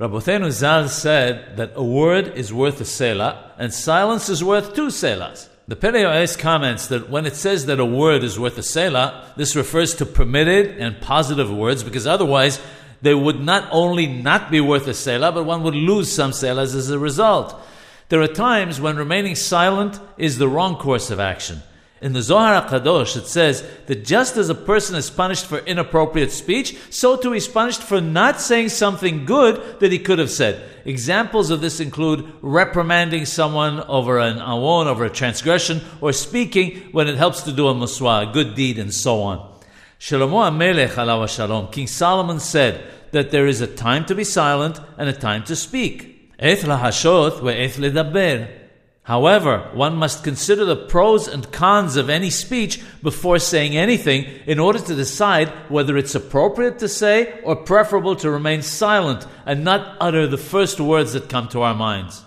Rabbeinu Zal said that a word is worth a selah and silence is worth two selahs. The Pele Yoetz comments that when it says that a word is worth a selah, this refers to permitted and positive words because otherwise they would not only not be worth a selah, but one would lose some selahs as a result. There are times when remaining silent is the wrong course of action. In the Zohar HaKadosh, it says that just as a person is punished for inappropriate speech, so too he's punished for not saying something good that he could have said. Examples of this include reprimanding someone over an awon, over a transgression, or speaking when it helps to do a muswa, a good deed, and so on. Shlomo HaMelech, alav shalom, King Solomon said that there is a time to be silent and a time to speak. Et lahashot ve'et ledaber. However, one must consider the pros and cons of any speech before saying anything in order to decide whether it's appropriate to say or preferable to remain silent and not utter the first words that come to our minds.